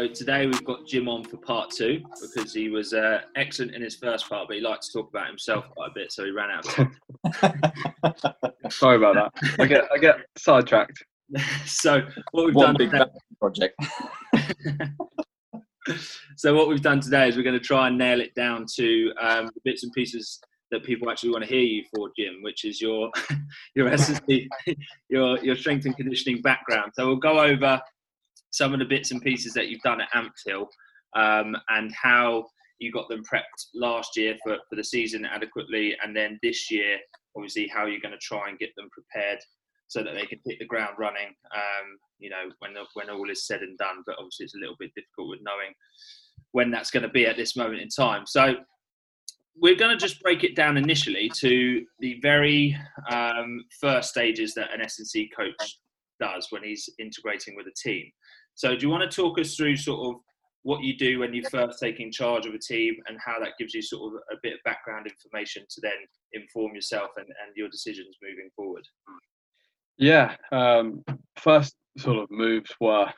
So today we've got Jim on for part two because he was uh, excellent in his first part, but he liked to talk about himself quite a bit, so he ran out of time. Sorry about that. I get I get sidetracked. so what we've One done big today, project. so what we've done today is we're going to try and nail it down to um, the bits and pieces that people actually want to hear you for, Jim, which is your your SSC, your your strength and conditioning background. So we'll go over some of the bits and pieces that you've done at Ampthill um, and how you got them prepped last year for, for the season adequately, and then this year, obviously, how you're going to try and get them prepared so that they can hit the ground running. Um, you know, when when all is said and done. But obviously, it's a little bit difficult with knowing when that's going to be at this moment in time. So we're going to just break it down initially to the very um, first stages that an S&C coach does when he's integrating with a team. So, do you want to talk us through sort of what you do when you're first taking charge of a team and how that gives you sort of a bit of background information to then inform yourself and, and your decisions moving forward? Yeah. Um, first sort of moves were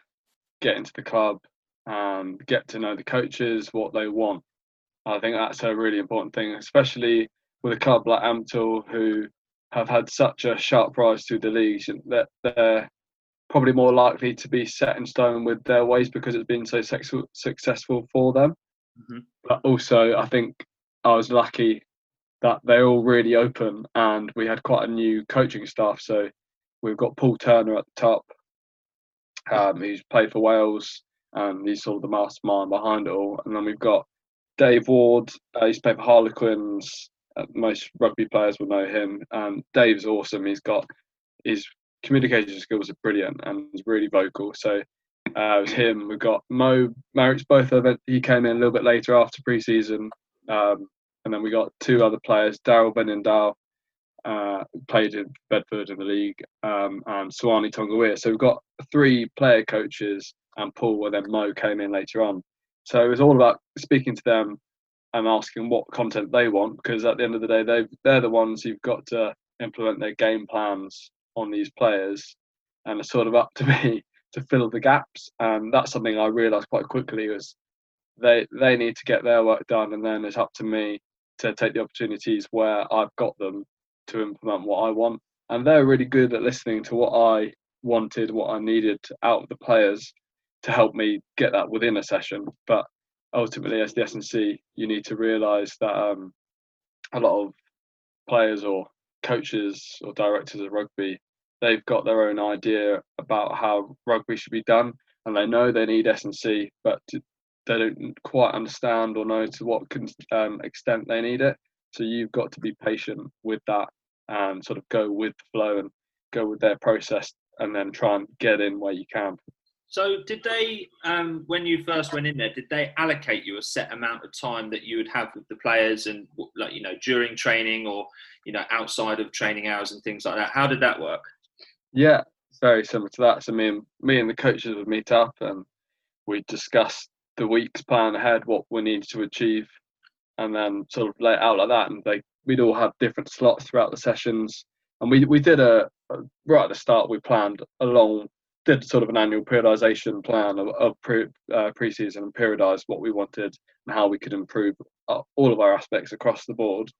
get into the club and get to know the coaches, what they want. I think that's a really important thing, especially with a club like Ampthill who have had such a sharp rise through the leagues that they're probably more likely to be set in stone with their ways because it's been so successful successful for them. Mm-hmm. But also, I think I was lucky that they're all really open and we had quite a new coaching staff. So we've got Paul Turner at the top, um, who's played for Wales and he's sort of the mastermind behind it all. And then we've got Dave Ward, uh, he's played for Harlequins. Uh, most rugby players will know him. And Dave's awesome. He's got his communication skills are brilliant and really vocal. So uh, it was him. We've got Mo Marriage, both of it. He came in a little bit later after pre-season. Um, and then we got two other players, Daryl Benindal, uh, played in Bedford in the league, um, and Swani Tongaweer. So we've got three player coaches and Paul, and then Mo came in later on. So it was all about speaking to them and asking what content they want, because at the end of the day, they they're the ones who've got to implement their game plans on these players, and it's sort of up to me to fill the gaps. And that's something I realised quite quickly was they they need to get their work done, and then it's up to me to take the opportunities where I've got them to implement what I want. And they're really good at listening to what I wanted, what I needed out of the players to help me get that within a session. But ultimately, as the S&C, you need to realise that um, a lot of players or coaches or directors of rugby, they've got their own idea about how rugby should be done, and they know they need S&C, but they don't quite understand or know to what um, extent they need it. So you've got to be patient with that and sort of go with the flow and go with their process, and then try and get in where you can. So, did they, um, when you first went in there, did they allocate you a set amount of time that you would have with the players, and like you know during training or you know outside of training hours and things like that? How did that work? Yeah, very similar to that. So me and me and the coaches would meet up and we'd discuss the week's plan ahead, what we needed to achieve, and then sort of lay it out like that. And they we'd all have different slots throughout the sessions. And we we did a right at the start we planned a long did sort of an annual periodization plan of, of pre, uh, season and periodized what we wanted and how we could improve uh, all of our aspects across the board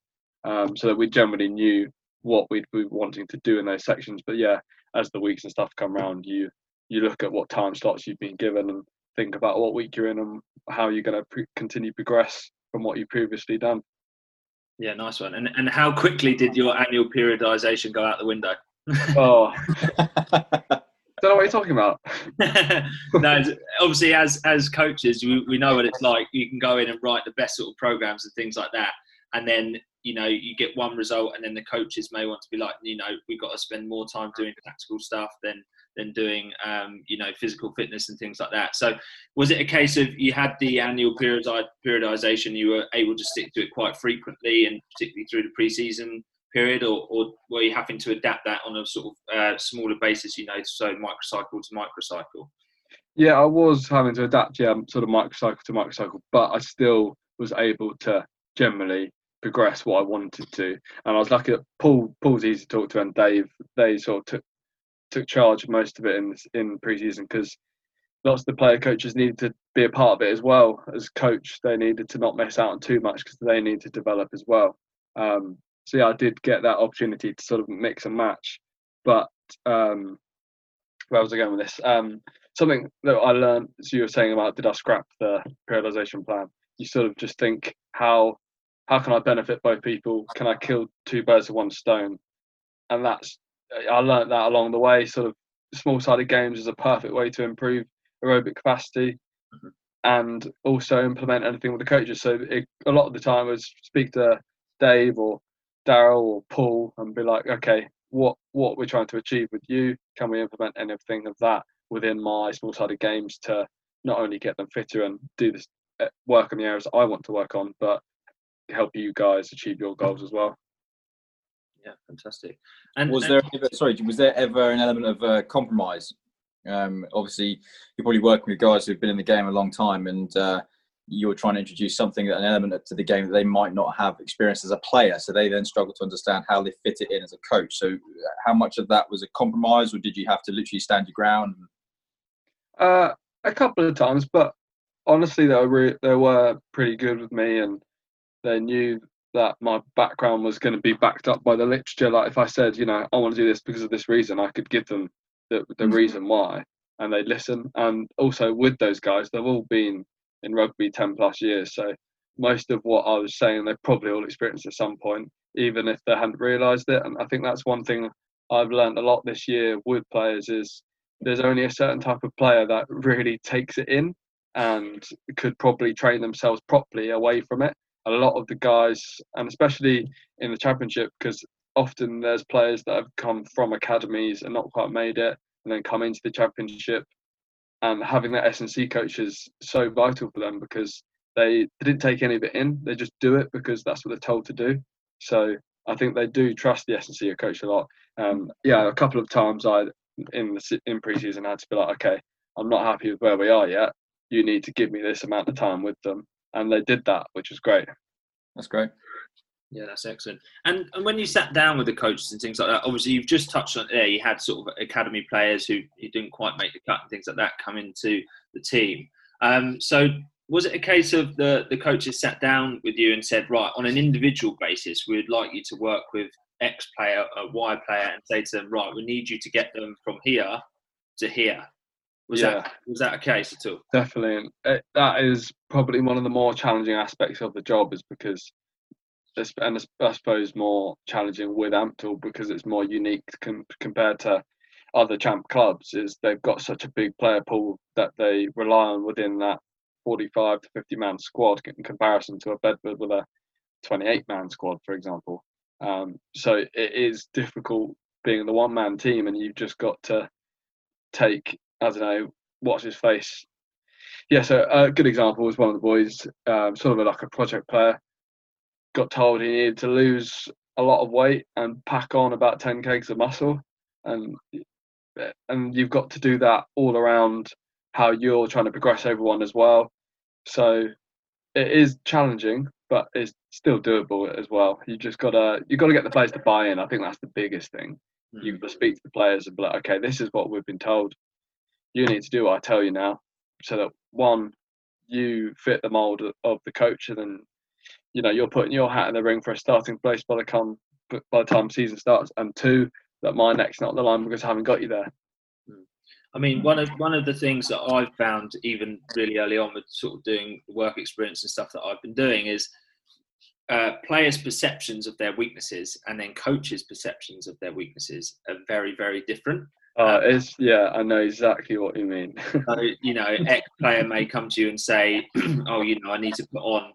um, so that we generally knew what we'd be wanting to do in those sections. But yeah as the weeks and stuff come around you you look at what time slots you've been given and think about what week you're in and how you're going to pre- continue progress from what you've previously done. Yeah nice one. And, and how quickly did your annual periodization go out the window? Oh don't know what you're talking about. no, obviously, as as coaches, we, we know what it's like. You can go in and write the best sort of programs and things like that, and then you know you get one result, and then the coaches may want to be like, you know, we've got to spend more time doing tactical stuff than than doing um, you know physical fitness and things like that. So, was it a case of you had the annual periodization, you were able to stick to it quite frequently, and particularly through the preseason period, or, or were you having to adapt that on a sort of uh, smaller basis, you know, so microcycle to microcycle? Yeah, I was having to adapt, yeah, sort of microcycle to microcycle, but I still was able to generally progress what I wanted to. And I was lucky that Paul Paul's easy to talk to, and Dave they sort of took took charge of most of it in in preseason because lots of the player coaches needed to be a part of it as well as coach. They needed to not miss out on too much because they need to develop as well. Um, so yeah, I did get that opportunity to sort of mix and match. But um, where was I going with this? Um, something that I learned, as you were saying about did I scrap the periodization plan? You sort of just think how how can I benefit both people? Can I kill two birds with one stone? And that's I learned that along the way. Sort of small sided games is a perfect way to improve aerobic capacity mm-hmm. and also implement anything with the coaches. So it, a lot of the time I speak to Dave or Daryl or Paul and be like, okay, what what we're trying to achieve with you? Can we implement anything of that within my small sided games to not only get them fitter and do this uh, work on the areas I want to work on, but help you guys achieve your goals as well. Yeah, fantastic. And was and, there ever, sorry, was there ever an element of uh, compromise? Um, obviously, you're probably working with guys who've been in the game a long time, and uh, you're trying to introduce something, an element to the game that they might not have experienced as a player. So they then struggle to understand how they fit it in as a coach. So, uh, how much of that was a compromise, or did you have to literally stand your ground? Uh, a couple of times, but honestly, they were they were pretty good with me, and they knew that my background was going to be backed up by the literature. Like if I said, you know, I want to do this because of this reason, I could give them the the mm-hmm. reason why, and they'd listen. And also with those guys, they've all been in rugby ten plus years, so most of what I was saying, they've probably all experienced at some point, even if they hadn't realised it. And I think that's one thing I've learned a lot this year with players is there's only a certain type of player that really takes it in and could probably train themselves properly away from it. A lot of the guys, and especially in the championship, because often there's players that have come from academies and not quite made it, and then come into the championship. And having that S&C coach is so vital for them because they, they didn't take any of it in; they just do it because that's what they're told to do. So I think they do trust the S&C coach a lot. Um, yeah, a couple of times I in the in preseason had to be like, okay, I'm not happy with where we are yet. You need to give me this amount of time with them, and they did that, which was great. That's great. Yeah, that's excellent. And and when you sat down with the coaches and things like that, obviously you've just touched on there. You had sort of academy players who, who didn't quite make the cut and things like that come into the team. Um, so was it a case of the the coaches sat down with you and said, right, on an individual basis, we'd like you to work with X player, a Y player, and say to them, right, we need you to get them from here to here. Was yeah. that was that a case at all? Definitely, it, that is probably one of the more challenging aspects of the job, is because, and I suppose more challenging with Ampthill because it's more unique com- compared to other champ clubs. Is they've got such a big player pool that they rely on within that 45 to 50 man squad in comparison to a Bedford with a 28 man squad, for example. Um, so it is difficult being the one man team, and you've just got to take I don't know what's his face. Yeah, so a good example was one of the boys, um, sort of like a project player, got told he needed to lose a lot of weight and pack on about ten kgs of muscle, and and you've got to do that all around how you're trying to progress everyone as well. So it is challenging, but it's still doable as well. You just gotta you gotta get the players to buy in. I think that's the biggest thing. Mm. You've got to speak to the players and be like, okay, this is what we've been told. You need to do what I tell you now, so that one, you fit the mold of the coach, and then you know you're putting your hat in the ring for a starting place by the come by the time season starts, and two, that my neck's not the line because I haven't got you there. I mean, one of one of the things that I've found even really early on with sort of doing work experience and stuff that I've been doing is uh, players' perceptions of their weaknesses and then coaches' perceptions of their weaknesses are very, very different. Uh, it's yeah, I know exactly what you mean. so, you know, X player may come to you and say, "Oh, you know, I need to put on,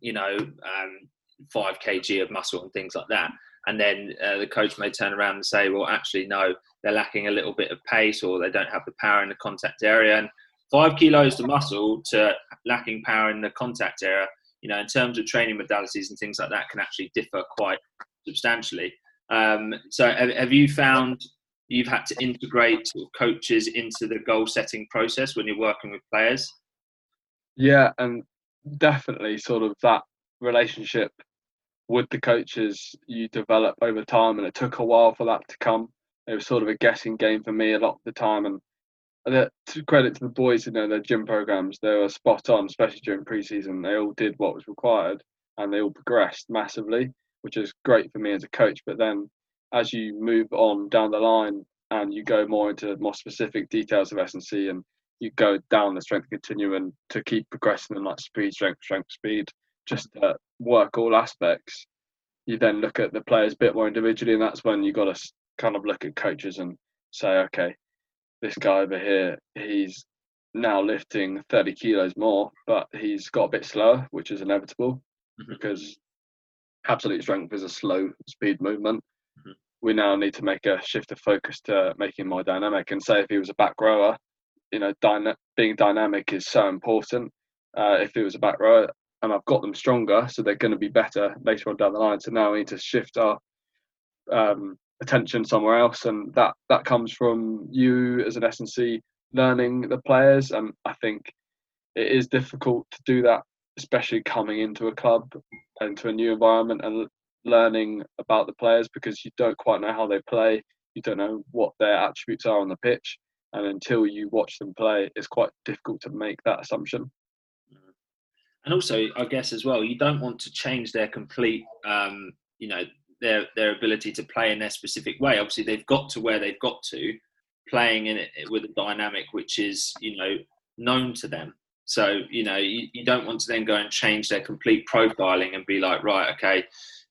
you know, um, five kg of muscle and things like that," and then uh, the coach may turn around and say, "Well, actually, no, they're lacking a little bit of pace or they don't have the power in the contact area." And five kilos of muscle to lacking power in the contact area you know, in terms of training modalities and things like that, can actually differ quite substantially. Um, so, have, have, you found you've had to integrate coaches into the goal setting process when you're working with players? Yeah, and definitely sort of that relationship with the coaches you develop over time, and it took a while for that to come. It was sort of a guessing game for me a lot of the time, and to credit to the boys, you know, their gym programs, they were spot on, especially during preseason. They all did what was required, and they all progressed massively, which is great for me as a coach. But then, as you move on down the line and you go more into more specific details of S&C and you go down the strength continuum to keep progressing in like speed, strength, strength, speed, just to work all aspects. You then look at the players a bit more individually, and that's when you got to kind of look at coaches and say, okay, this guy over here, he's now lifting 30 kilos more, but he's got a bit slower, which is inevitable mm-hmm. because absolute strength is a slow speed movement. Mm-hmm. We now need to make a shift of focus to making more dynamic. And say if he was a back rower, you know, dyna- being dynamic is so important. Uh, if it was a back row, and I've got them stronger, so they're going to be better later on down the line. So now we need to shift our um, attention somewhere else, and that that comes from you as an S&C learning the players. And I think it is difficult to do that, especially coming into a club, into a new environment, and learning about the players because you don't quite know how they play. You don't know what their attributes are on the pitch and until you watch them play, it's quite difficult to make that assumption. And also, I guess as well, you don't want to change their complete, um, you know, their their ability to play in their specific way. Obviously, they've got to where they've got to, playing in it with a dynamic which is, you know, known to them. So, you know, you, you don't want to then go and change their complete profiling and be like, right, okay,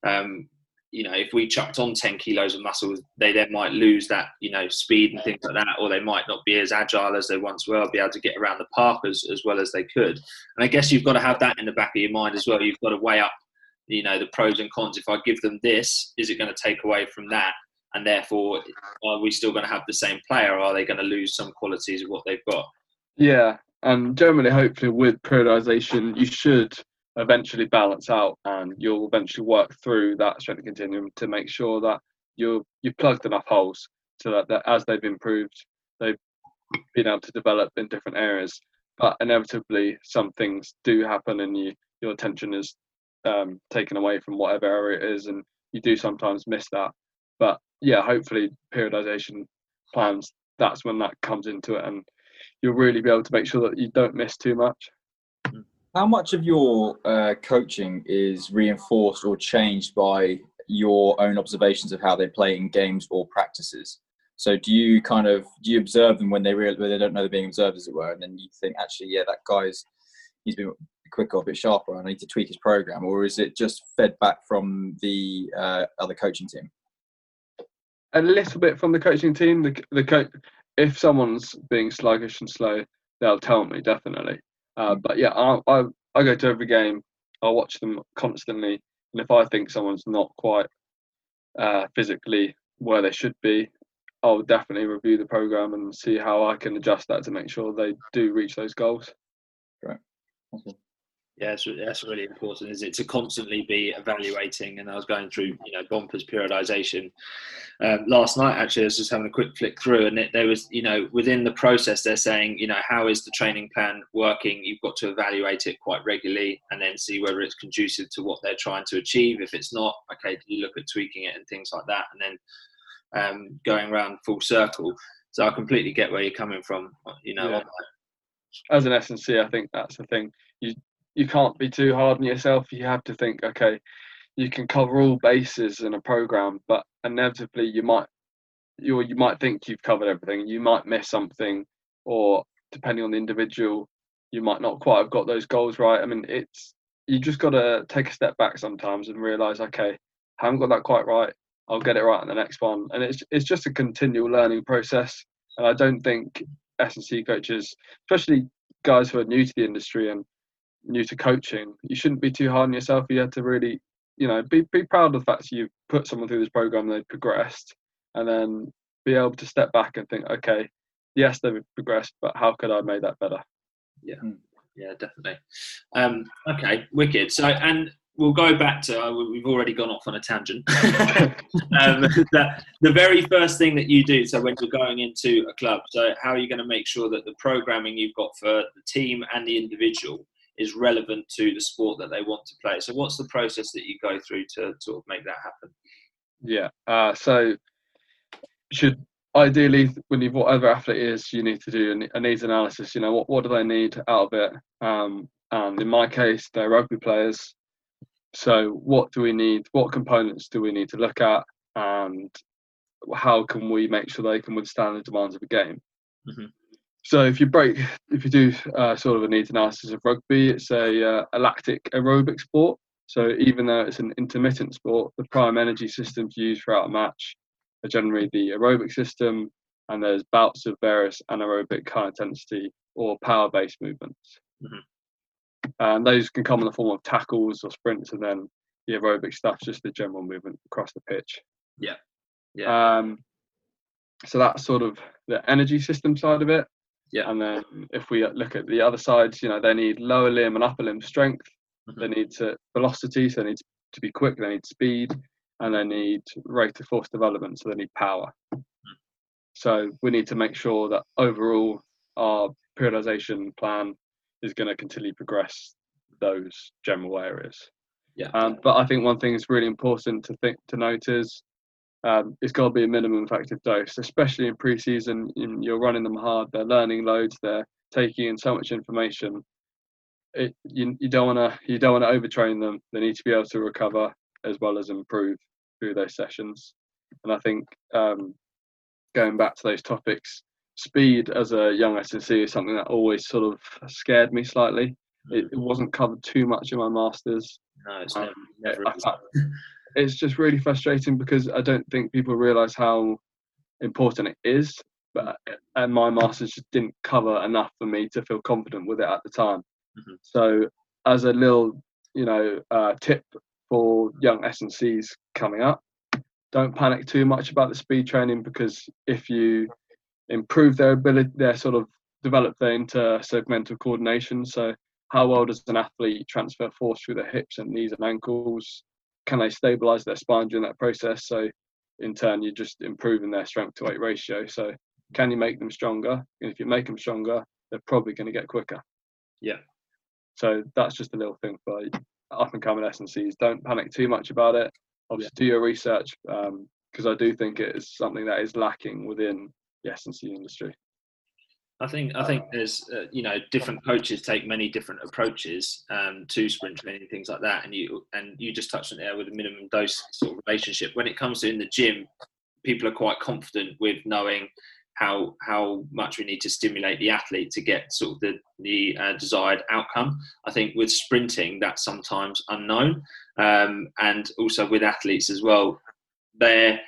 um, you know, if we chucked on 10 kilos of muscle, they then might lose that, you know, speed and things like that, or they might not be as agile as they once were, be able to get around the park as, as well as they could. And I guess you've got to have that in the back of your mind as well. You've got to weigh up, you know, the pros and cons. If I give them this, is it going to take away from that? And therefore, are we still going to have the same player, or are they going to lose some qualities of what they've got? Yeah. And generally, hopefully, with periodization, you should eventually balance out and you'll eventually work through that strength continuum to make sure that you you've plugged enough holes so that, that as they've improved they've been able to develop in different areas. But inevitably some things do happen and you your attention is um, taken away from whatever area it is and you do sometimes miss that. But yeah hopefully periodization plans that's when that comes into it and you'll really be able to make sure that you don't miss too much how much of your uh, coaching is reinforced or changed by your own observations of how they play in games or practices? So do you kind of do you observe them when they really when they don't know they're being observed, as it were, and then you think actually, yeah, that guy's he's been quicker, a bit sharper. I need to tweak his program, or is it just fed back from the uh, other coaching team? A little bit from the coaching team. The the co- if someone's being sluggish and slow, they'll tell me definitely. Uh, but yeah, I, I, I go to every game. I watch them constantly, and if I think someone's not quite uh, physically where they should be, I'll definitely review the program and see how I can adjust that to make sure they do reach those goals. Right. Yeah, that's, that's really important, is it, to constantly be evaluating. And I was going through, you know, Bompa's periodization um, last night. Actually, I was just having a quick flick through, and it, there was, you know, within the process, they're saying, you know, how is the training plan working? You've got to evaluate it quite regularly, and then see whether it's conducive to what they're trying to achieve. If it's not, okay, you look at tweaking it and things like that, and then um, going around full circle. So I completely get where you're coming from. You know, yeah. as an S&C, I think that's the thing. You you can't be too hard on yourself. You have to think, okay, you can cover all bases in a program, but inevitably you might you you might think you've covered everything. You might miss something, or depending on the individual, you might not quite have got those goals right. I mean, it's you just got to take a step back sometimes and realize, okay, I haven't got that quite right. I'll get it right in the next one, and it's it's just a continual learning process. And I don't think S&C coaches, especially guys who are new to the industry and new to coaching, you shouldn't be too hard on yourself. You have to really, you know, be be proud of the fact that you've put someone through this program, they've progressed, and then be able to step back and think, okay, yes, they've progressed, but how could I make that better? Yeah, hmm. yeah, definitely. Um, okay, wicked. So, and we'll go back to uh, we've already gone off on a tangent. um, the, the, very first thing that you do, so when you're going into a club, so how are you going to make sure that the programming you've got for the team and the individual is relevant to the sport that they want to play. So, what's the process that you go through to sort of make that happen? Yeah. Uh, so, should ideally, when you've whatever athlete is, you need to do a needs analysis. You know, what what do they need out of it? Um, and in my case, they're rugby players. So, what do we need? What components do we need to look at? And how can we make sure they can withstand the demands of a game? Mm-hmm. So, if you break, if you do uh, sort of a needs analysis of rugby, it's a, uh, lactic aerobic sport. So, even though it's an intermittent sport, the prime energy systems used throughout a match are generally the aerobic system, and there's bouts of various anaerobic high intensity or power based movements. Mm-hmm. And those can come in the form of tackles or sprints, and then the aerobic stuff, just the general movement across the pitch. Yeah. Yeah. Um, so that's sort of the energy system side of it. Yeah. And then if we look at the other sides, you know, they need lower limb and upper limb strength. Mm-hmm. They need to velocity, so they need to be quick. They need speed, and they need rate of force development, so they need power. Mm-hmm. So we need to make sure that overall our periodization plan is going to continually progress those general areas. Yeah. Um, but I think one thing that's really important to think to note is um, it's got to be a minimum effective dose, especially in pre-season. You're running them hard. They're learning loads. They're taking in so much information. It, you, you don't want to you don't want to overtrain them. They need to be able to recover as well as improve through those sessions. And I think um, going back to those topics, speed as a young S&C is something that always sort of scared me slightly. It, it wasn't covered too much in my masters. No, it's, um, never, it's just really frustrating because I don't think people realise how important it is. But and my masters just didn't cover enough for me to feel confident with it at the time. Mm-hmm. So as a little, you know, uh, tip for young S&Cs coming up, don't panic too much about the speed training because if you improve their ability, their sort of develop their intersegmental coordination. So, how well does an athlete transfer force through their hips and knees and ankles? Can they stabilize their spine during that process? So, in turn, you're just improving their strength to weight ratio. So, can you make them stronger? And if you make them stronger, they're probably going to get quicker. Yeah. So that's just a little thing for up and coming S&Cs. Don't panic too much about it. Obviously, yeah. do your research because um, I do think it is something that is lacking within the S&C industry. I think I think there's uh, you know different coaches take many different approaches um, to sprint training things like that, and you and you just touched on there with a minimum dose sort of relationship. When it comes to in the gym, people are quite confident with knowing how how much we need to stimulate the athlete to get sort of the the uh, desired outcome. I think with sprinting that's sometimes unknown, um, and also with athletes as well, they're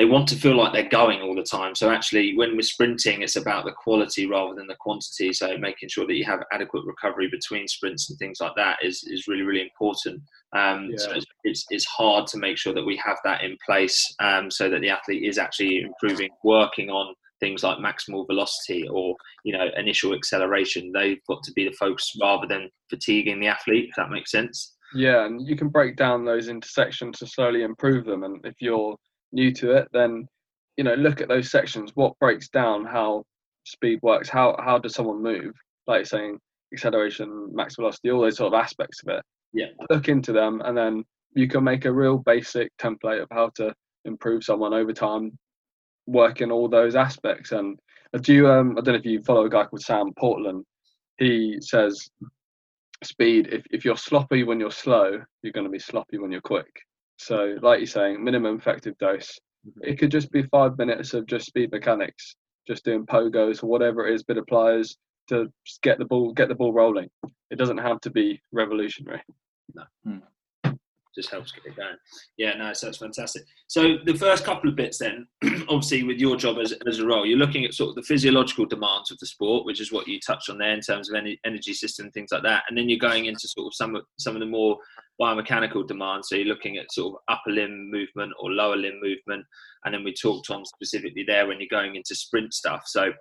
they want to feel like they're going all the time. So actually, when we're sprinting, it's about the quality rather than the quantity. So making sure that you have adequate recovery between sprints and things like that is is really really important. Um, yeah. So it's, it's, hard to make sure that we have that in place um, so that the athlete is actually improving, working on things like maximal velocity or you know initial acceleration. They've got to be the focus rather than fatiguing the athlete. If that makes sense. Yeah, and you can break down those intersections to slowly improve them. And if you're new to it, then you know look at those sections. What breaks down how speed works? How how does someone move? Like saying acceleration, max velocity, all those sort of aspects of it. Yeah. Look into them, and then you can make a real basic template of how to improve someone over time, working all those aspects. And do you? Um, I don't know if you follow a guy called Sam Portland. He says speed. If if you're sloppy when you're slow, you're going to be sloppy when you're quick. So, like you're saying, minimum effective dose. Mm-hmm. It could just be five minutes of just speed mechanics, just doing pogos or whatever it is, bit of plyos to get the ball get the ball rolling. It doesn't have to be revolutionary. No. Hmm just helps get it going. Yeah, no, so that's fantastic. So the first couple of bits, then, obviously, with your job as, as a role, you're looking at sort of the physiological demands of the sport, which is what you touched on there in terms of any, energy system, things like that, and then you're going into sort of some of some of the more biomechanical demands. So you're looking at sort of upper limb movement or lower limb movement, and then we talked on specifically there when you're going into sprint stuff. So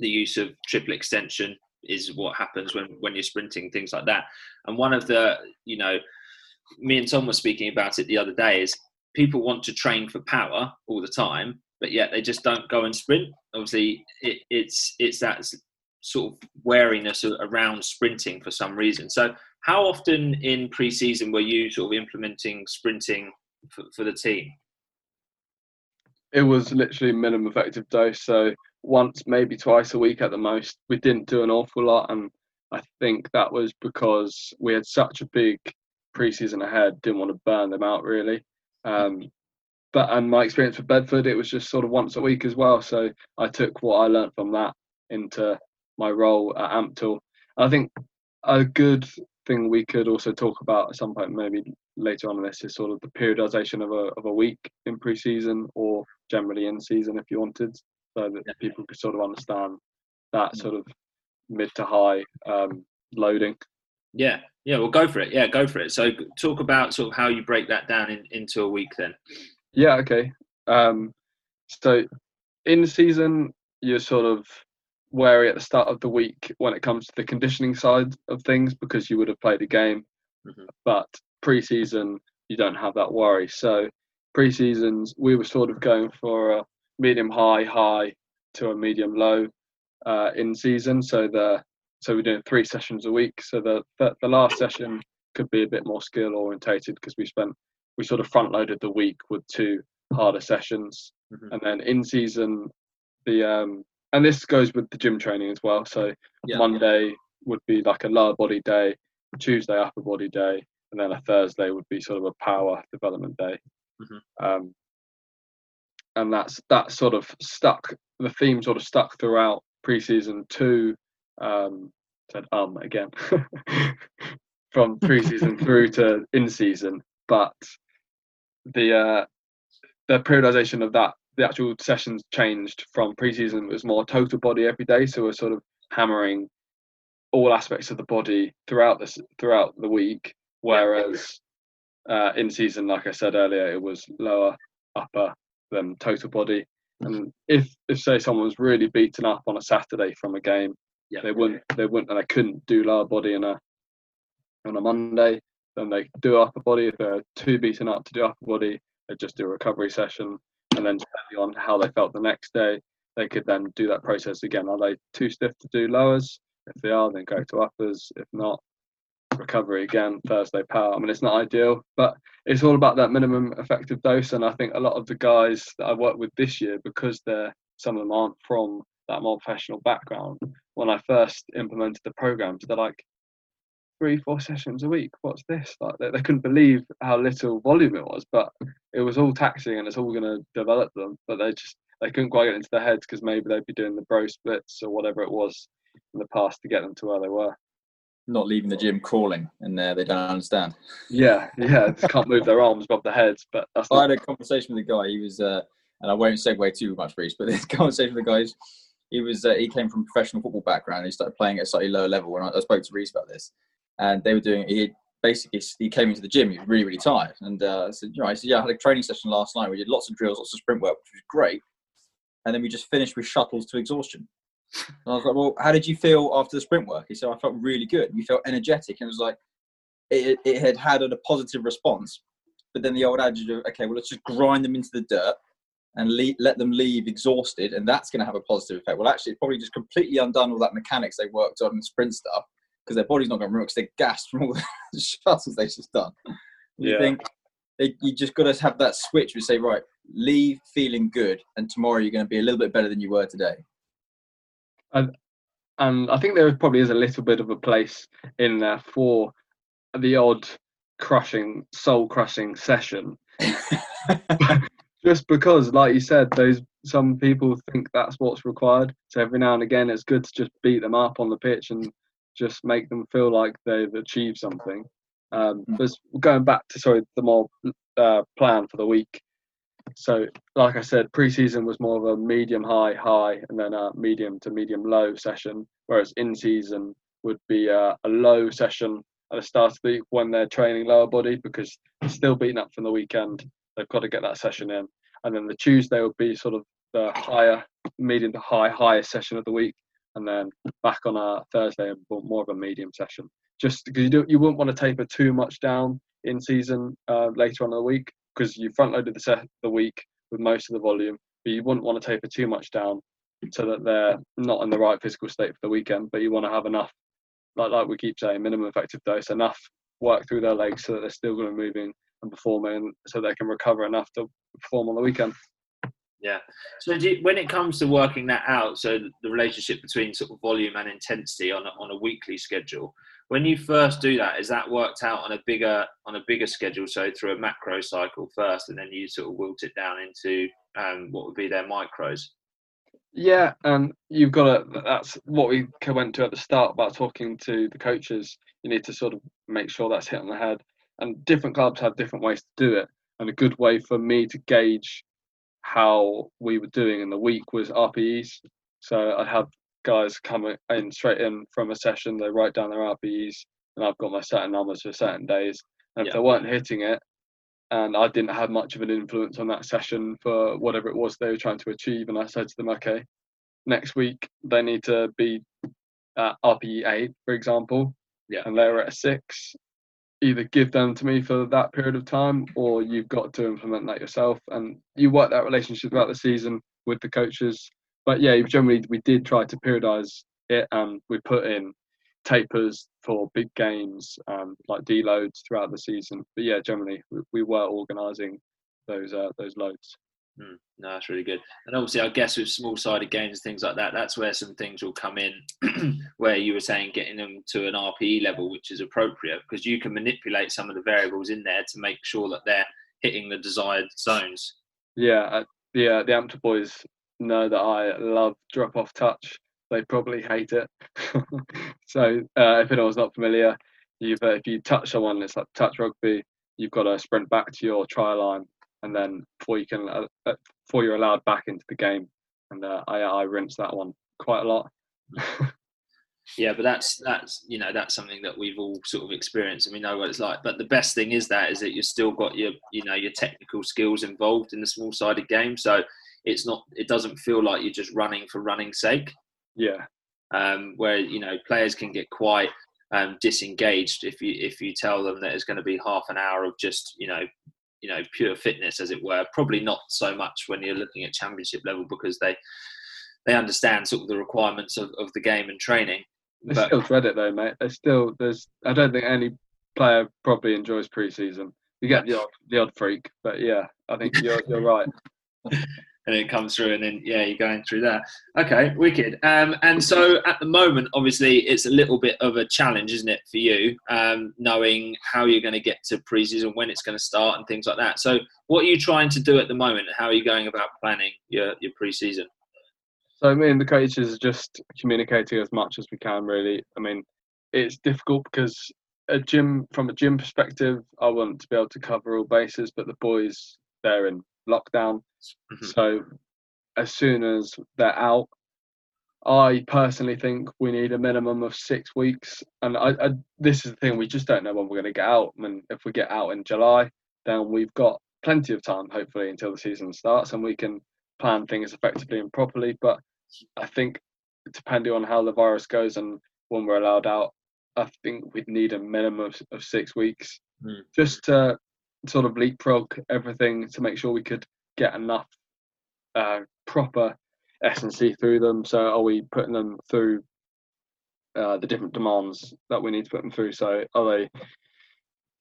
the use of triple extension is what happens when when you're sprinting, things like that. And one of the you know me and Tom were speaking about it the other day is people want to train for power all the time, but yet they just don't go and sprint. Obviously, it, it's it's that sort of wariness around sprinting for some reason. So, how often in pre-season were you sort of implementing sprinting for, for the team? it was literally minimum effective dose. So once, maybe twice a week at the most. We didn't do an awful lot, and I think that was because we had such a big preseason ahead. Didn't want to burn them out really. Um, but and my experience with Bedford, it was just sort of once a week as well. So I took what I learned from that into my role at Ampthill. I think a good thing we could also talk about at some point, maybe later on in this, is sort of the periodization of a of a week in pre-season or generally in season if you wanted, so that people could sort of understand that mm. sort of mid to high um, loading. Yeah, yeah, well, go for it. Yeah, go for it. So, talk about sort of how you break that down in, into a week then. Yeah, okay. Um, so, in season, you're sort of wary at the start of the week when it comes to the conditioning side of things because you would have played a game. Mm-hmm. But pre-season, you don't have that worry. So, pre-seasons, we were sort of going for a medium high, high to a medium low uh, in season. So the so we're doing three sessions a week. So the the, the last session could be a bit more skill orientated because we spent we sort of front loaded the week with two harder sessions, mm-hmm. and then in season the um and this goes with the gym training as well. So yeah, Monday yeah. would be like a lower body day, Tuesday upper body day, and then a Thursday would be sort of a power development day. Mm-hmm. Um, and that's that sort of stuck. The theme sort of stuck throughout preseason two. Um, said um again from preseason through to in season, but the uh, the periodization of that the actual sessions changed from preseason was more total body every day, so we're sort of hammering all aspects of the body throughout this throughout the week. Whereas uh, in season, like I said earlier, it was lower, upper than total body. And if if say someone was really beaten up on a Saturday from a game, yeah, they wouldn't they wouldn't and I couldn't do lower body in a on a Monday, then they do upper body. If they're too beaten up to do upper body, they just do a recovery session and then depending on how they felt the next day, they could then do that process again. Are they too stiff to do lowers? If they are, then go to uppers. If not, recovery again, Thursday power. I mean, it's not ideal, but it's all about that minimum effective dose. And I think a lot of the guys that I work with this year, because they're some of them aren't from that more professional background, when I first implemented the programs, they're like, three, four sessions a week. What's this? Like they, they couldn't believe how little volume it was, but it was all taxing and it's all going to develop them. But they just they couldn't quite get into their heads because maybe they'd be doing the bro splits or whatever it was in the past to get them to where they were. Not leaving the gym crawling, and uh, they don't understand. Yeah, yeah, just can't move their arms above their heads. But I had a conversation with a guy. He was, uh, and I won't segue too much, Reese, but this conversation with the guys. He was, uh, he came from professional football background. He started playing at a slightly lower level, and I, I spoke to Reese about this and they were doing. He basically he came into the gym. He was really really tired, and uh, I said, you know, I said, yeah, I had a training session last night. We did lots of drills, lots of sprint work, which was great, and then we just finished with shuttles to exhaustion. And I was like, well, how did you feel after the sprint work? He said, I felt really good. You felt energetic, and it was like it, it had had a positive response. But then the old adage of, okay, well, let's just grind them into the dirt and le- let them leave exhausted, and that's going to have a positive effect. Well, actually, it probably just completely undone all that mechanics they worked on in sprint stuff, because their body's not going to remember because they're gassed from all the shuttles they've just done. You yeah. think they, you just got to have that switch. We say, right, leave feeling good, and tomorrow you're going to be a little bit better than you were today. And and I think there probably is a little bit of a place in there for the odd crushing, soul crushing session. just because, like you said, those some people think that's what's required. So every now and again, it's good to just beat them up on the pitch and just make them feel like they've achieved something. Um, but going back to sorry the more uh, plan for the week. So, like I said, preseason was more of a medium high high and then a medium to medium low session, whereas in season would be a, a low session at the start of the week when they're training lower body because they're still beaten up from the weekend. They've got to get that session in, and then the Tuesday would be sort of the higher, medium to high, highest session of the week, and then back on a Thursday, more of a medium session. Just because you do, you wouldn't want to taper too much down in season uh, later on in the week because you front loaded the set the week with most of the volume, but you wouldn't want to taper too much down so that they're not in the right physical state for the weekend. But you want to have enough, like like we keep saying, minimum effective dose, enough work through their legs so that they're still going to be moving and performing, so they can recover enough to perform on the weekend. Yeah. So you, when it comes to working that out, so the relationship between sort of volume and intensity on a, on a weekly schedule, when you first do that, is that worked out on a bigger on a bigger schedule? So through a macro cycle first, and then you sort of wilt it down into um, what would be their micros. Yeah, and you've got to. That's what we went to at the start about talking to the coaches. You need to sort of make sure that's hit on the head. And different clubs have different ways to do it. And a good way for me to gauge how we were doing in the week was RPEs. So I'd have guys come in straight in from a session. They write down their RPEs, and I've got my certain numbers for certain days. And if yeah. they weren't hitting it, and I didn't have much of an influence on that session for whatever it was they were trying to achieve. And I said to them, okay, next week they need to be at RPE eight, for example, yeah, and they were at a six. Either give them to me for that period of time, or you've got to implement that yourself. And you work that relationship throughout the season with the coaches. But yeah, generally we did try to periodize it, and we put in tapers for big games, um, like deloads throughout the season. But yeah, generally we, we were organising those uh, those loads. Mm, no, that's really good. And obviously, I guess with small-sided games and things like that, that's where some things will come in. where you were saying getting them to an RPE level, which is appropriate, because you can manipulate some of the variables in there to make sure that they're hitting the desired zones. Yeah, uh, yeah. The Ampter boys know that I love drop-off touch they probably hate it. so uh, if anyone's not familiar, you've uh, if you touch someone, it's like touch rugby. You've got to sprint back to your try line, and then before you can uh, uh before you're allowed back into the game. And uh, I I rinse that one quite a lot. yeah, but that's that's you know that's something that we've all sort of experienced and we know what it's like. But the best thing is that is that you've still got your you know your technical skills involved in the small sided game. So it's not it doesn't feel like you're just running for running's sake. Yeah. Um, where you know players can get quite um, disengaged if you if you tell them that it's going to be half an hour of just you know you know pure fitness as it were. Probably not so much when you're looking at championship level because they they understand sort of the requirements of, of the game and training. They but, still dread it though, mate. They still there's I don't think any player probably enjoys preseason. You get the odd the odd freak, but yeah, I think you're you're right. and it comes through, and then yeah, you're going through that. Okay, wicked. Um, and so at the moment, obviously, it's a little bit of a challenge, isn't it, for you, um, knowing how you're going to get to preseason, when it's going to start, and things like that. So, what are you trying to do at the moment? How are you going about planning your your preseason? So, me and the coaches are just communicating as much as we can. Really, I mean, it's difficult because a gym, from a gym perspective, I want to be able to cover all bases, but the boys they're in lockdown. Mm-hmm. So as soon as they're out, I personally think we need a minimum of six weeks. And I, I, this is the thing, we just don't know when we're going to get out. I mean, if we get out in July, then we've got plenty of time, hopefully, until the season starts and we can plan things effectively and properly. But I think depending on how the virus goes and when we're allowed out, I think we'd need a minimum of, of six weeks mm. just to sort of leapfrog everything to make sure we could get enough uh, proper S&C through them. So are we putting them through uh, the different demands that we need to put them through? So are they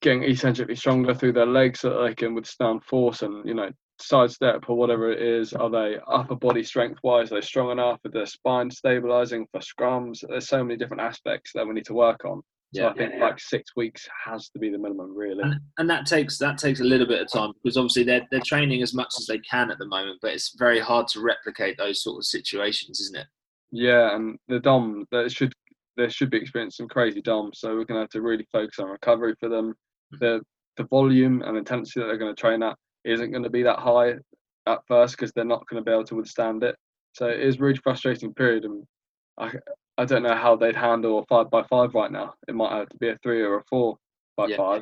getting eccentrically stronger through their legs so that they can withstand force and you know sidestep or whatever it is? Are they upper body strength wise? Are they strong enough? Are their spine stabilizing for scrums? There's so many different aspects that we need to work on. So yeah, I think yeah, like six weeks has to be the minimum, really. And, and, that takes that takes a little bit of time because obviously they're they're training as much as they can at the moment, but it's very hard to replicate those sort of situations, isn't it? Yeah, and the dom they should they should be experiencing some crazy DOMs, so we're going to have to really focus on recovery for them. Mm-hmm. The the volume and intensity that they're going to train at isn't going to be that high at first because they're not going to be able to withstand it. So it is a really frustrating period, and I, I don't know how they'd handle a five by five right now. It might have to be a three or a four by yeah. five,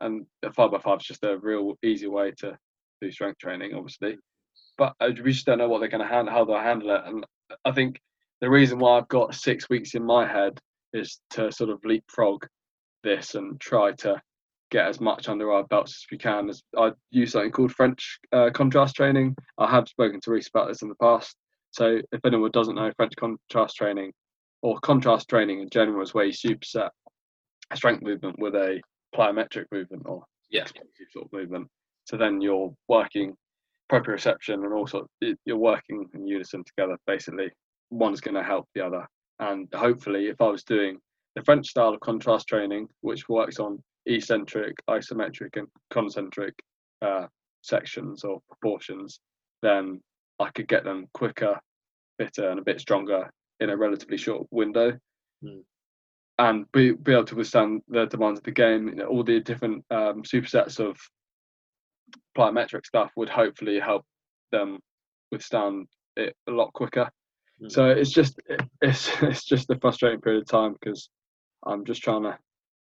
and a five by five is just a real easy way to do strength training, obviously. But we just don't know what they're going to handle, how they'll handle it. And I think the reason why I've got six weeks in my head is to sort of leapfrog this and try to get as much under our belts as we can. As I use something called French uh, contrast training. I have spoken to Reese about this in the past. So if anyone doesn't know French contrast training, or contrast training in general is where you superset a strength movement with a plyometric movement or yeah sort of movement. So then you're working proprioception and also you're working in unison together. Basically, one's going to help the other, and hopefully, if I was doing the French style of contrast training, which works on eccentric, isometric, and concentric uh, sections or proportions, then I could get them quicker, fitter, and a bit stronger in a relatively short window. Mm. And be, be able to withstand the demands of the game, you know, all the different um, supersets of plyometric stuff would hopefully help them withstand it a lot quicker. Mm. So it's just it's it's just a frustrating period of time because I'm just trying to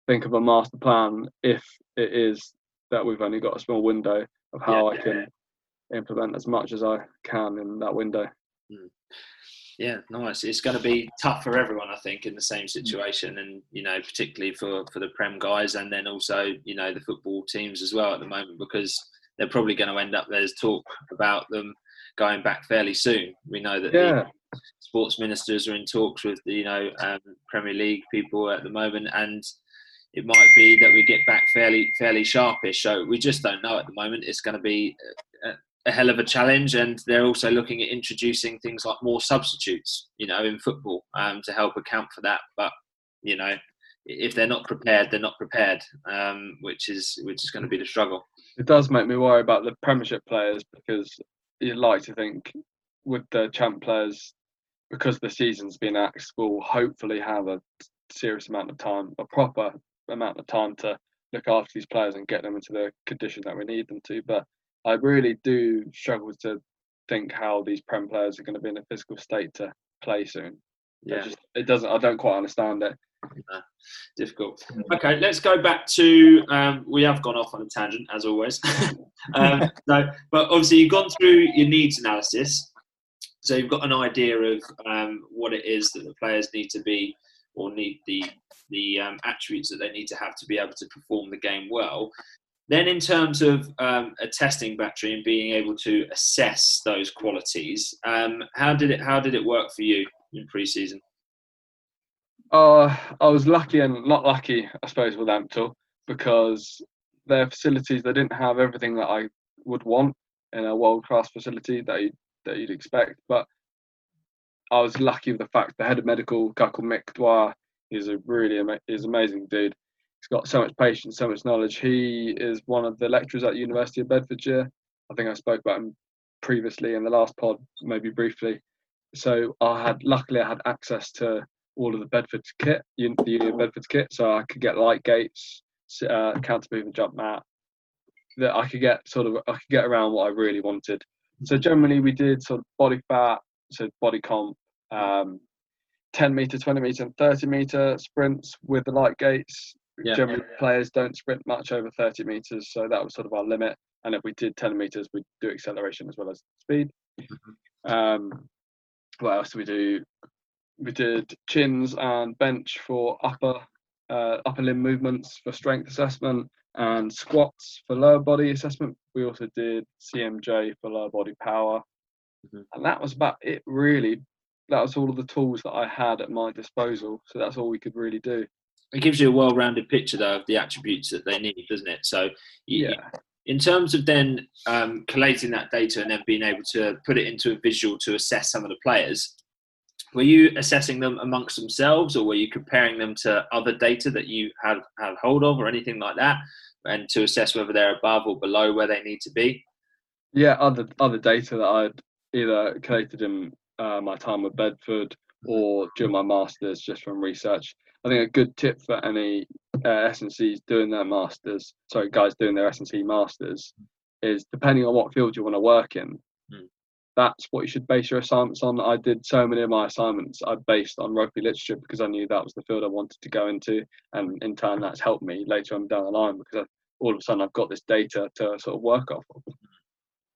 think of a master plan if it is that we've only got a small window of how yeah. I can implement as much as I can in that window. Mm. Yeah, nice. It's going to be tough for everyone, I think, in the same situation, and you know, particularly for for the Prem guys, and then also you know the football teams as well at the moment because they're probably going to end up. There's talk about them going back fairly soon. We know that yeah. the sports ministers are in talks with the you know um, Premier League people at the moment, and it might be that we get back fairly fairly sharpish. So we just don't know at the moment. It's going to be a, hell of a challenge, and they're also looking at introducing things like more substitutes, you know, in football um, to help account for that. But you know, if they're not prepared, they're not prepared, um, which is which is going to be the struggle. It does make me worry about the Premiership players because you'd like to think with the champ players, because the season's been axed, will hopefully have a serious amount of time, a proper amount of time to look after these players and get them into the condition that we need them to. But I really do struggle to think how these Prem players are going to be in a physical state to play soon. Yeah, just, it doesn't. I don't quite understand it. Difficult. Okay, let's go back to. Um, we have gone off on a tangent as always. um, no, but obviously you've gone through your needs analysis, so you've got an idea of um, what it is that the players need to be or need the the um, attributes that they need to have to be able to perform the game well. Then, in terms of um, a testing battery and being able to assess those qualities, um, how did it how did it work for you in pre-season? Uh, I was lucky and not lucky, I suppose, with Ampthill because their facilities they didn't have everything that I would want in a world-class facility that you, that you'd expect. But I was lucky with the fact the head of medical, guy Mick Dwyer, he's a really ama- amazing dude he's got so much patience, so much knowledge. He is one of the lecturers at the University of Bedfordshire. I think I spoke about him previously in the last pod, maybe briefly. So I had, luckily, I had access to all of the Bedford kit, the Union Bedford kit, so I could get light gates, uh, counter movement jump mat. That I could get sort of, I could get around what I really wanted. So generally, we did sort of body fat, so body comp, um, 10 meter, 20 meter, and 30 meter sprints with the light gates, yeah. Generally, players don't sprint much over 30 meters, so that was sort of our limit. And if we did 10 meters, we'd do acceleration as well as speed. Mm-hmm. Um, what else do we do? We did chins and bench for upper uh, upper limb movements for strength assessment and squats for lower body assessment. We also did CMJ for lower body power. Mm-hmm. And that was about it, really. That was all of the tools that I had at my disposal. So that's all we could really do it gives you a well-rounded picture though of the attributes that they need, doesn't it? So yeah. In terms of then um, collating that data and then being able to put it into a visual to assess some of the players, were you assessing them amongst themselves, or were you comparing them to other data that you had had hold of, or anything like that, and to assess whether they're above or below where they need to be? Yeah, other other data that I'd either collated in uh, my time with Bedford or during my masters, just from research. I think a good tip for any uh, S&Cs doing their masters, sorry, guys doing their S&C masters, is depending on what field you want to work in, mm. that's what you should base your assignments on. I did so many of my assignments I based on rugby literature because I knew that was the field I wanted to go into, and in turn that's helped me later on down the line because I, all of a sudden I've got this data to sort of work off of.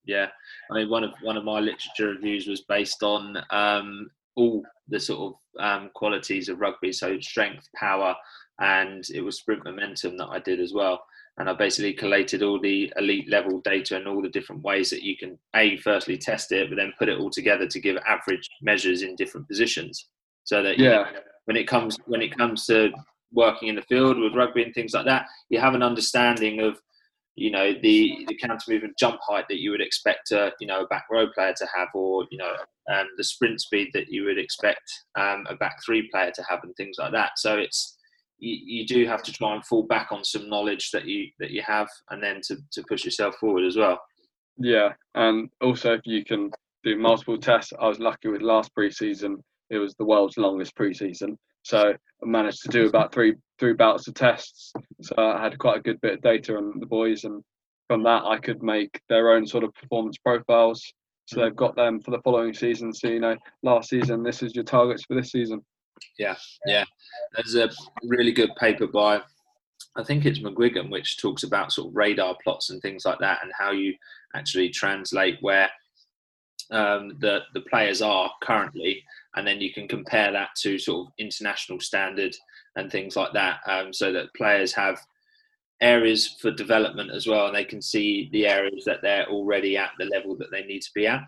Yeah, I mean one of one of my literature reviews was based on um, all the sort of um, qualities of rugby, so strength, power, and it was sprint momentum that I did as well. And I basically collated all the elite level data and all the different ways that you can a firstly test it, but then put it all together to give average measures in different positions, so that yeah, know, when it comes when it comes to working in the field with rugby and things like that, you have an understanding of you know the the counter movement jump height that you would expect a you know a back row player to have, or you know um, the sprint speed that you would expect um, a back three player to have, and things like that. So it's you, you do have to try and fall back on some knowledge that you that you have, and then to to push yourself forward as well. Yeah, and also if you can do multiple tests, I was lucky with last preseason. It was the world's longest preseason, so I managed to do about three three bouts of tests. So I had quite a good bit of data on the boys, and from that I could make their own sort of performance profiles. So they've got them for the following season. So you know, last season, this is your targets for this season. Yeah, yeah. There's a really good paper by I think it's McGuigan, which talks about sort of radar plots and things like that, and how you actually translate where um, the the players are currently, and then you can compare that to sort of international standard and things like that, um, so that players have areas for development as well, and they can see the areas that they're already at the level that they need to be at.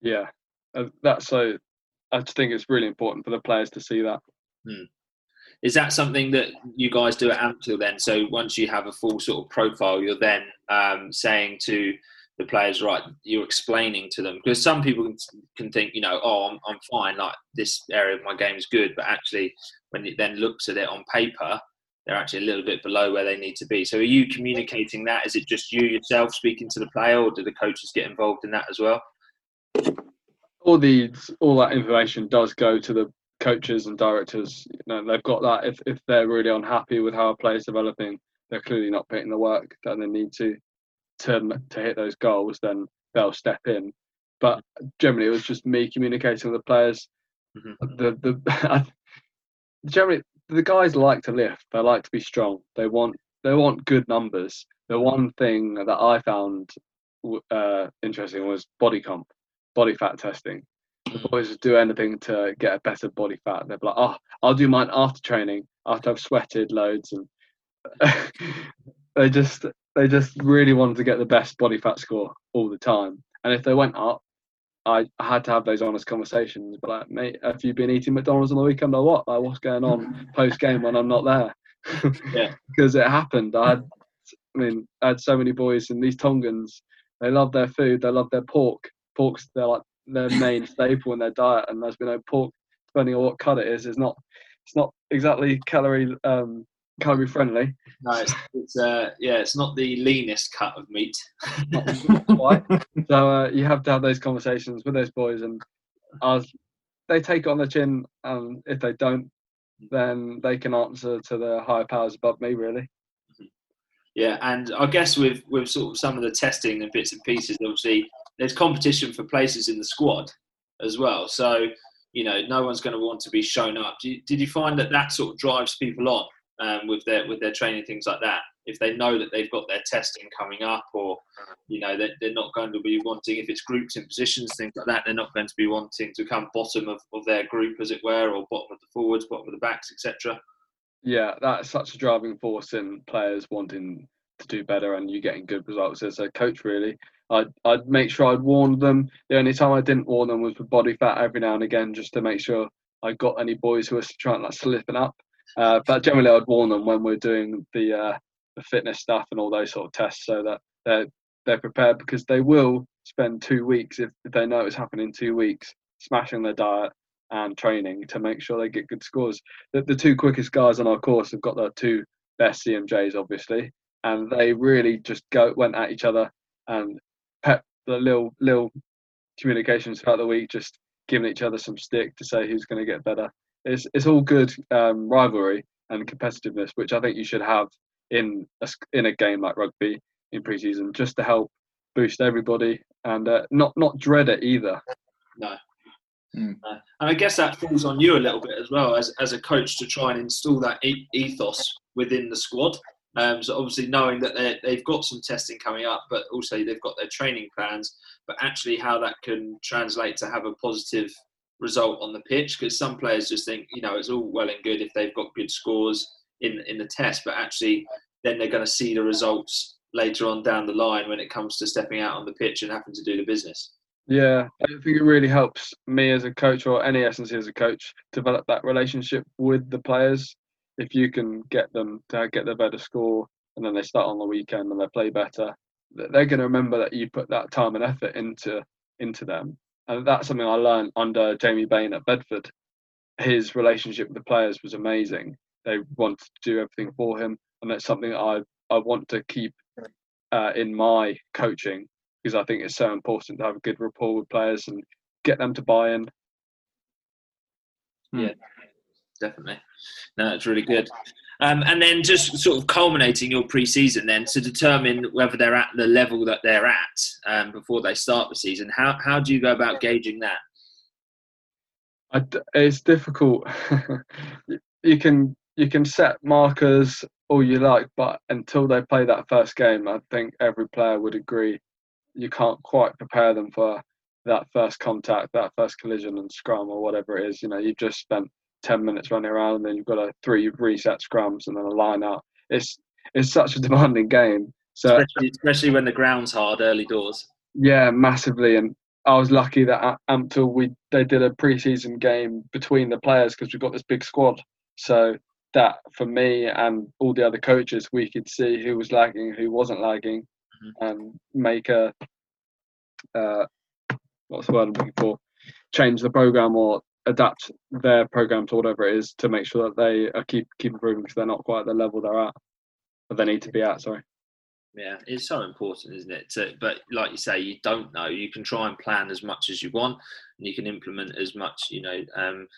Yeah, uh, that's so. I just think it's really important for the players to see that. Hmm. Is that something that you guys do at Ampthill then? So once you have a full sort of profile, you're then um, saying to the players, right, you're explaining to them because some people can, think, you know, oh, I'm, I'm fine, like this area of my game is good, but actually, when it then looks at it on paper, they're actually a little bit below where they need to be. So, are you communicating that? Is it just you yourself speaking to the player, or do the coaches get involved in that as well? All these, all that information does go to the coaches and directors, you know, they've got that. If if they're really unhappy with how a player's developing, they're clearly not putting the work that they need to to to hit those goals. Then they'll step in. But generally, it was just me communicating with the players. Mm-hmm. The the generally the guys like to lift. They like to be strong. They want they want good numbers. The one thing that I found uh, interesting was body comp, body fat testing the boys would do anything to get a better body fat. They'd be like, "Oh, I'll do mine after training, after I've sweated loads," and they just they just really wanted to get the best body fat score all the time. And if they went up, I, I had to have those honest conversations. But like, mate, have you been eating McDonald's on the weekend or what? Like, what's going on post game when I'm not there? yeah, because it happened. I had, I mean, I had so many boys and these Tongans. They love their food. They love their pork. Pork's their like their main staple in their diet, and there's been no pork, depending on what cut it is, is not it's not exactly calorie um, calorie friendly. No, it's, it's uh, yeah, it's not the leanest cut of meat. So uh, you have to have those conversations with those boys, and as they take it on the chin, and if they don't, then they can answer to the higher powers above me, really. Yeah, and I guess with with sort of some of the testing and bits and pieces, obviously there's competition for places in the squad as well. So you know, no one's going to want to be shown up. Did you, did you find that that sort of drives people on um, with their with their training things like that? If they know that they've got their testing coming up, or you know, that they're not going to be wanting if it's groups in positions, things like that, they're not going to be wanting to come bottom of, of their group, as it were, or bottom of the forwards, bottom of the backs, etc. Yeah, that's such a driving force in players wanting to do better and you getting good results as a coach. Really, I'd, I'd make sure I'd warn them. The only time I didn't warn them was for body fat every now and again, just to make sure I got any boys who were trying like slipping up. Uh, but generally, I'd warn them when we're doing the uh, the fitness stuff and all those sort of tests, so that they're they're prepared because they will spend two weeks if, they know it's happening two weeks, smashing their diet and training to make sure they get good scores. The, the two quickest guys on our course have got their two best CMJs, obviously, and they really just go went at each other and pep the little little communications throughout the week, just giving each other some stick to say who's going to get better. It's it's all good um, rivalry and competitiveness, which I think you should have in a, in a game like rugby in preseason, just to help boost everybody and uh, not not dread it either. No. Mm. And I guess that falls on you a little bit as well as, as a coach to try and install that ethos within the squad. Um, so obviously knowing that they've got some testing coming up, but also they've got their training plans, but actually how that can translate to have a positive result on the pitch. Because some players just think, you know, it's all well and good if they've got good scores in in the test, but actually then they're going to see the results later on down the line when it comes to stepping out on the pitch and having to do the business. Yeah, I think it really helps me as a coach or any S&C as a coach develop that relationship with the players if you can get them to get the better score and then they start on the weekend and they play better, they're going to remember that you put that time and effort into into them. And that's something I learned under Jamie Bain at Bedford. His relationship with the players was amazing. They wanted to do everything for him, and that's something I I want to keep uh, in my coaching because I think it's so important to have a good rapport with players and get them to buy in. Yeah, definitely. No, it's really good. Um, and then just sort of culminating your pre-season then to determine whether they're at the level that they're at um, before they start the season. How how do you go about gauging that? it's difficult. you can you can set markers all you like, but until they play that first game, I think every player would agree you can't quite prepare them for that first contact, that first collision and scrum or whatever it is. You know, you've just spent ten minutes running around, and then you've got a three reset scrums and then a line out. It's it's such a demanding game. So especially, especially when the ground's hard early doors. Yeah, massively. And I was lucky that at we they did a pre-season game between the players because we've got this big squad. So that for me and all the other coaches, we could see who was lagging, who wasn't lagging, mm-hmm. and make a uh, what's the word I'm looking for? Change the program or adapt their program to whatever it is to make sure that they are keep keep improving because they're not quite at the level they're at, but they need to be at. Sorry. Yeah, it's so important, isn't it? To, but like you say, you don't know. You can try and plan as much as you want, and you can implement as much, you know, um,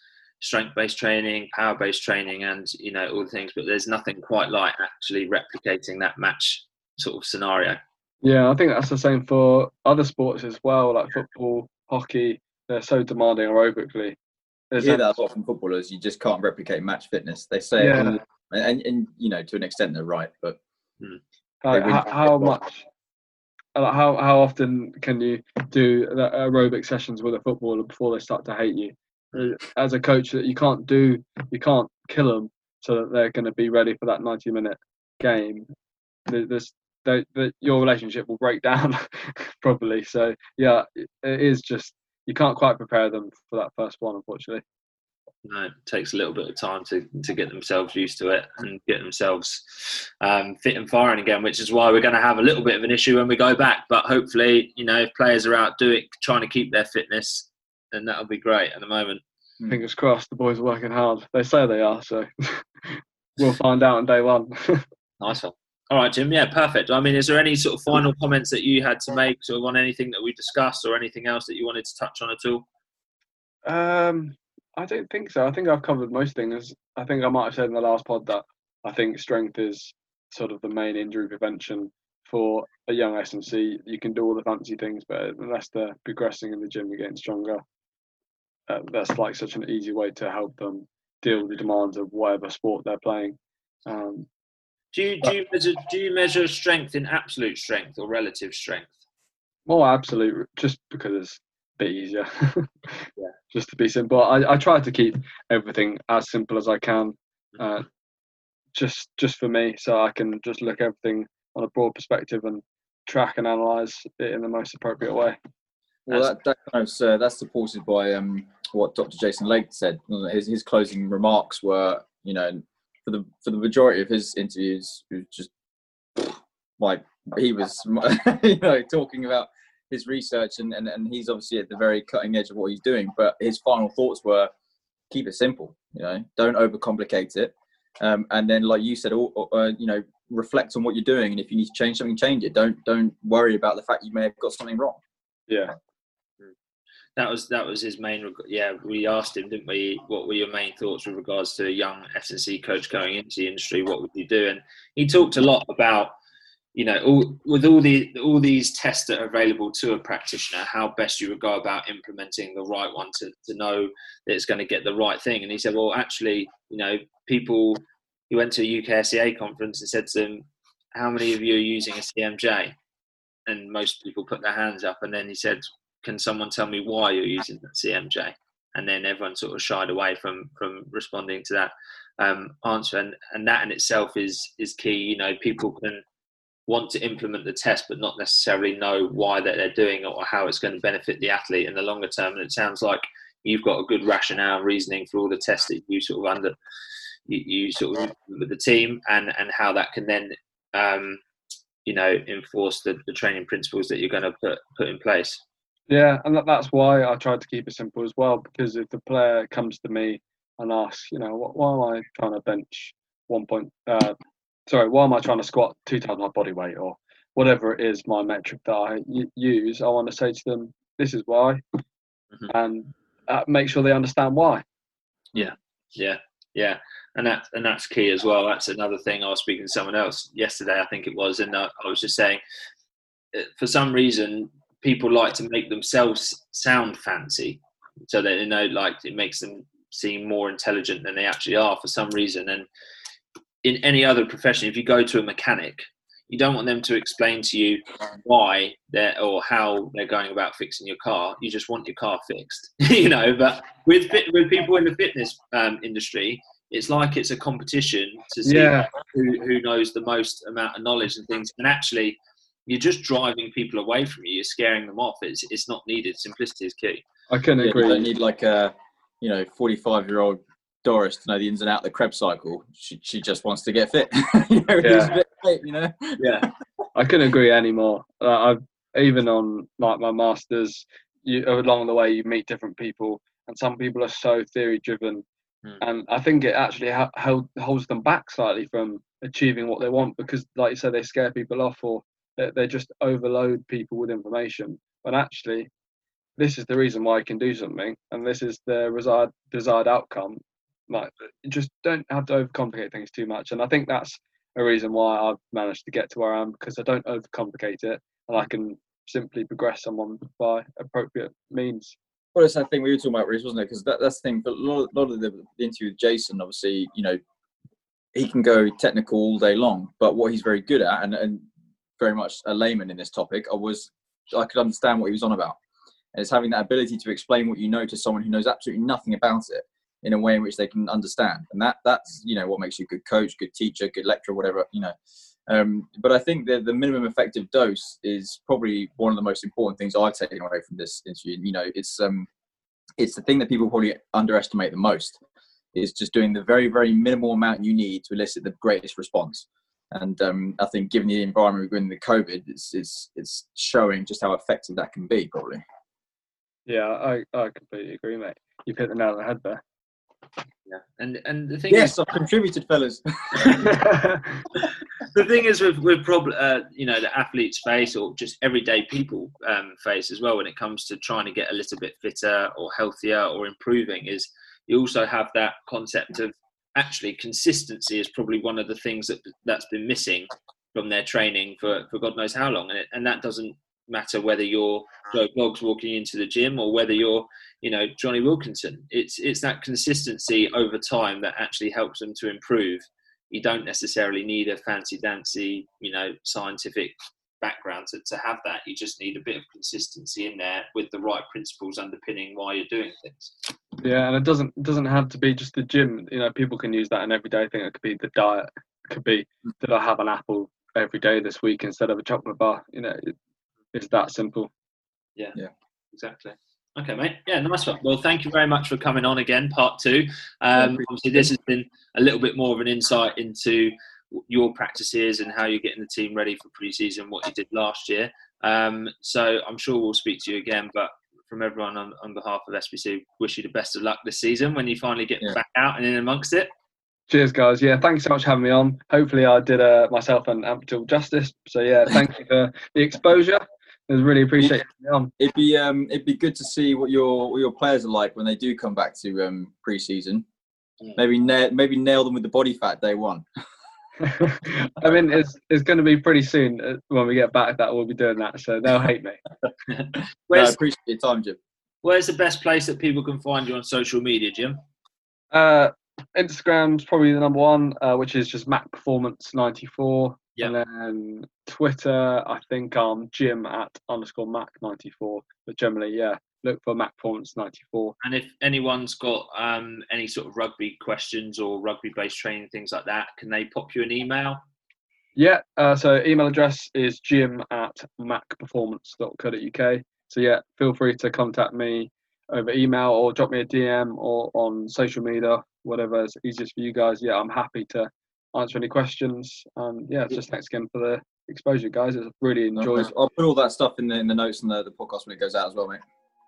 strength-based training, power-based training, and you know all the things. But there's nothing quite like actually replicating that match sort of scenario. Yeah, I think that's the same for other sports as well, like football, hockey. They're so demanding aerobically. There's you hear that a lot from footballers. You just can't replicate match fitness. They say, yeah. and, and you know, to an extent, they're right. But hmm. how, how much? How how often can you do aerobic sessions with a footballer before they start to hate you? Uh, as a coach, that you can't do, you can't kill them so that they're going to be ready for that ninety minute game. There's that your relationship will break down probably. So yeah, it is just you can't quite prepare them for that first one, unfortunately. No, it takes a little bit of time to, to get themselves used to it and get themselves um, fit and firing again, which is why we're going to have a little bit of an issue when we go back. But hopefully, you know, if players are out doing trying to keep their fitness, then that'll be great at the moment. Hmm. Fingers crossed, the boys are working hard. They say they are, so we'll find out on day one. nice one. All right, Jim. Yeah, perfect. I mean, is there any sort of final comments that you had to make, sort of on anything that we discussed, or anything else that you wanted to touch on at all? Um, I don't think so. I think I've covered most things. I think I might have said in the last pod that I think strength is sort of the main injury prevention for a young S&C. You can do all the fancy things, but unless they're progressing in the gym and getting stronger, uh, that's like such an easy way to help them deal with the demands of whatever sport they're playing. Um, do you do you measure do you measure strength in absolute strength or relative strength? More absolute, just because it's a bit easier. yeah. Just to be simple, I, I try to keep everything as simple as I can, uh, just just for me, so I can just look everything on a broad perspective and track and analyze it in the most appropriate way. Well, that, that kind of uh, that's supported by um, what Dr. Jason Lake said. His his closing remarks were, you know, for the for the majority of his interviews, it was just like he was, you know, talking about his research and, and and he's obviously at the very cutting edge of what he's doing. But his final thoughts were, keep it simple, you know, don't overcomplicate it, um, and then like you said, all, uh, you know, reflect on what you're doing, and if you need to change something, change it. Don't don't worry about the fact you may have got something wrong. Yeah, that was that was his main. Yeah, we asked him, didn't we? What were your main thoughts with regards to a young S&C coach going into the industry? What would you do? And he talked a lot about, you know, all, with all the all these tests that are available to a practitioner, how best you would go about implementing the right one to to know that it's going to get the right thing. And he said, well, actually, you know, people. He went to a UKSCA conference and said to them, "How many of you are using a CMJ?" And most people put their hands up. And then he said, can someone tell me why you're using CMJ? And then everyone sort of shied away from from responding to that um, answer, and and that in itself is is key. You know, people can want to implement the test, but not necessarily know why that they're doing it or how it's going to benefit the athlete in the longer term. And it sounds like you've got a good rationale, reasoning for all the tests that you sort of under you, you sort of with the team, and and how that can then um, you know, enforce the, the training principles that you're going to put put in place. Yeah, and that, that's why I tried to keep it simple as well. Because if the player comes to me and asks, you know, why am I trying to bench one point? Uh, sorry, why am I trying to squat two times my body weight or whatever it is, my metric that I use? I want to say to them, this is why, mm-hmm. and uh, make sure they understand why. Yeah, yeah, yeah, and that and that's key as well. That's another thing. I was speaking to someone else yesterday, I think it was, and uh, I was just saying, uh, for some reason, people like to make themselves sound fancy, so that they know, like, it makes them seem more intelligent than they actually are for some reason. And in any other profession, if you go to a mechanic, you don't want them to explain to you why they're or how they're going about fixing your car. You just want your car fixed, you know. But with with people in the fitness um, industry, it's like it's a competition to see yeah. who who knows the most amount of knowledge and things. And actually, you're just driving people away from you. You're scaring them off. It's it's not needed. Simplicity is key. I can yeah, agree. I don't need like a you know 45 year old Doris to know the ins and out of the Krebs cycle. She she just wants to get fit. you know, yeah. Fit, you know. Yeah, I couldn't agree anymore. Uh, I've even on like my masters, you along the way you meet different people, and some people are so theory driven, hmm. and I think it actually ha- held, holds them back slightly from achieving what they want because, like you said, they scare people off or they, they just overload people with information. But actually, this is the reason why I can do something, and this is the desired desired outcome. Like just don't have to overcomplicate things too much. And i think that's a reason why i've managed to get to where i am because i don't overcomplicate it and i can simply progress someone by appropriate means. Well that's that thing we were talking about Reese, wasn't it? Because that, that's the thing but a lot, of, a lot of the, the interview with jason obviously you know he can go technical all day long but what he's very good at and, and very much a layman in this topic i was i could understand what he was on about and it's having that ability to explain what you know to someone who knows absolutely nothing about it in a way in which they can understand and that that's you know what makes you a good coach good teacher good lecturer whatever you know um, but I think that the minimum effective dose is probably one of the most important things I've taken away from this interview. You know, it's um, it's the thing that people probably underestimate the most is just doing the very very minimal amount you need to elicit the greatest response. And um, I think, given the environment we're in, the COVID, it's, it's it's showing just how effective that can be. Probably. Yeah, I, I completely agree, mate. You've hit the nail on the head there. Yeah, and and the thing yes, is, I've contributed, fellas. the thing is with with problem, uh, you know, the athletes face or just everyday people um, face as well when it comes to trying to get a little bit fitter or healthier or improving is you also have that concept of actually consistency is probably one of the things that that's been missing from their training for for God knows how long, and it, and that doesn't matter whether you're Joe Bloggs walking into the gym or whether you're, you know, Jonny Wilkinson. It's it's that consistency over time that actually helps them to improve. You don't necessarily need a fancy dancy, you know, scientific background to, to have that. You just need a bit of consistency in there with the right principles underpinning why you're doing things. Yeah, and it doesn't it doesn't have to be just the gym. You know, people can use that in everyday thing. It could be the diet. It could be that I have an apple every day this week instead of a chocolate bar? You know, it, it's that simple. Yeah. Yeah. Exactly. Okay, mate. Yeah, nice one. Well, thank you very much for coming on again, part two. Um, obviously, this has been a little bit more of an insight into your practices and how you're getting the team ready for pre-season, what you did last year. Um, so I'm sure we'll speak to you again. But from everyone on, on behalf of SBC, wish you the best of luck this season when you finally get yeah. back out and in amongst it. Cheers, guys. Yeah, thanks so much for having me on. Hopefully, I did uh, myself an ample justice. So yeah, thank you for the exposure. It was really appreciate it. It'd be um, it'd be good to see what your what your players are like when they do come back to um, pre-season. Maybe na- maybe nail them with the body fat day one. I mean, it's it's going to be pretty soon uh, when we get back that we'll be doing that, so they'll hate me. no, I appreciate your time, Jim. Where's the best place that people can find you on social media, Jim? Uh, Instagram's probably the number one, uh, which is just Mac Performance ninety four. Yep. And then Twitter, I think I'm Jim at underscore Mac94. But generally, yeah, look for Mac Performance 94. And if anyone's got um, any sort of rugby questions or rugby based training, things like that, can they pop you an email? Yeah, uh, so email address is jim at macperformance.co.uk. So yeah, feel free to contact me over email or drop me a DM or on social media, whatever is easiest for you guys. Yeah, I'm happy to answer any questions. And yeah, just thanks again for the exposure, guys. It's really No enjoyed. worries. I'll put all that stuff in the in the notes and the, the podcast when it goes out as well, mate.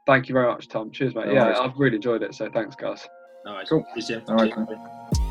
Thank you very much, Tom. Cheers, mate. No yeah, worries. I've really enjoyed it. So thanks, guys. All right. Cool. Cheers, Jim. All right.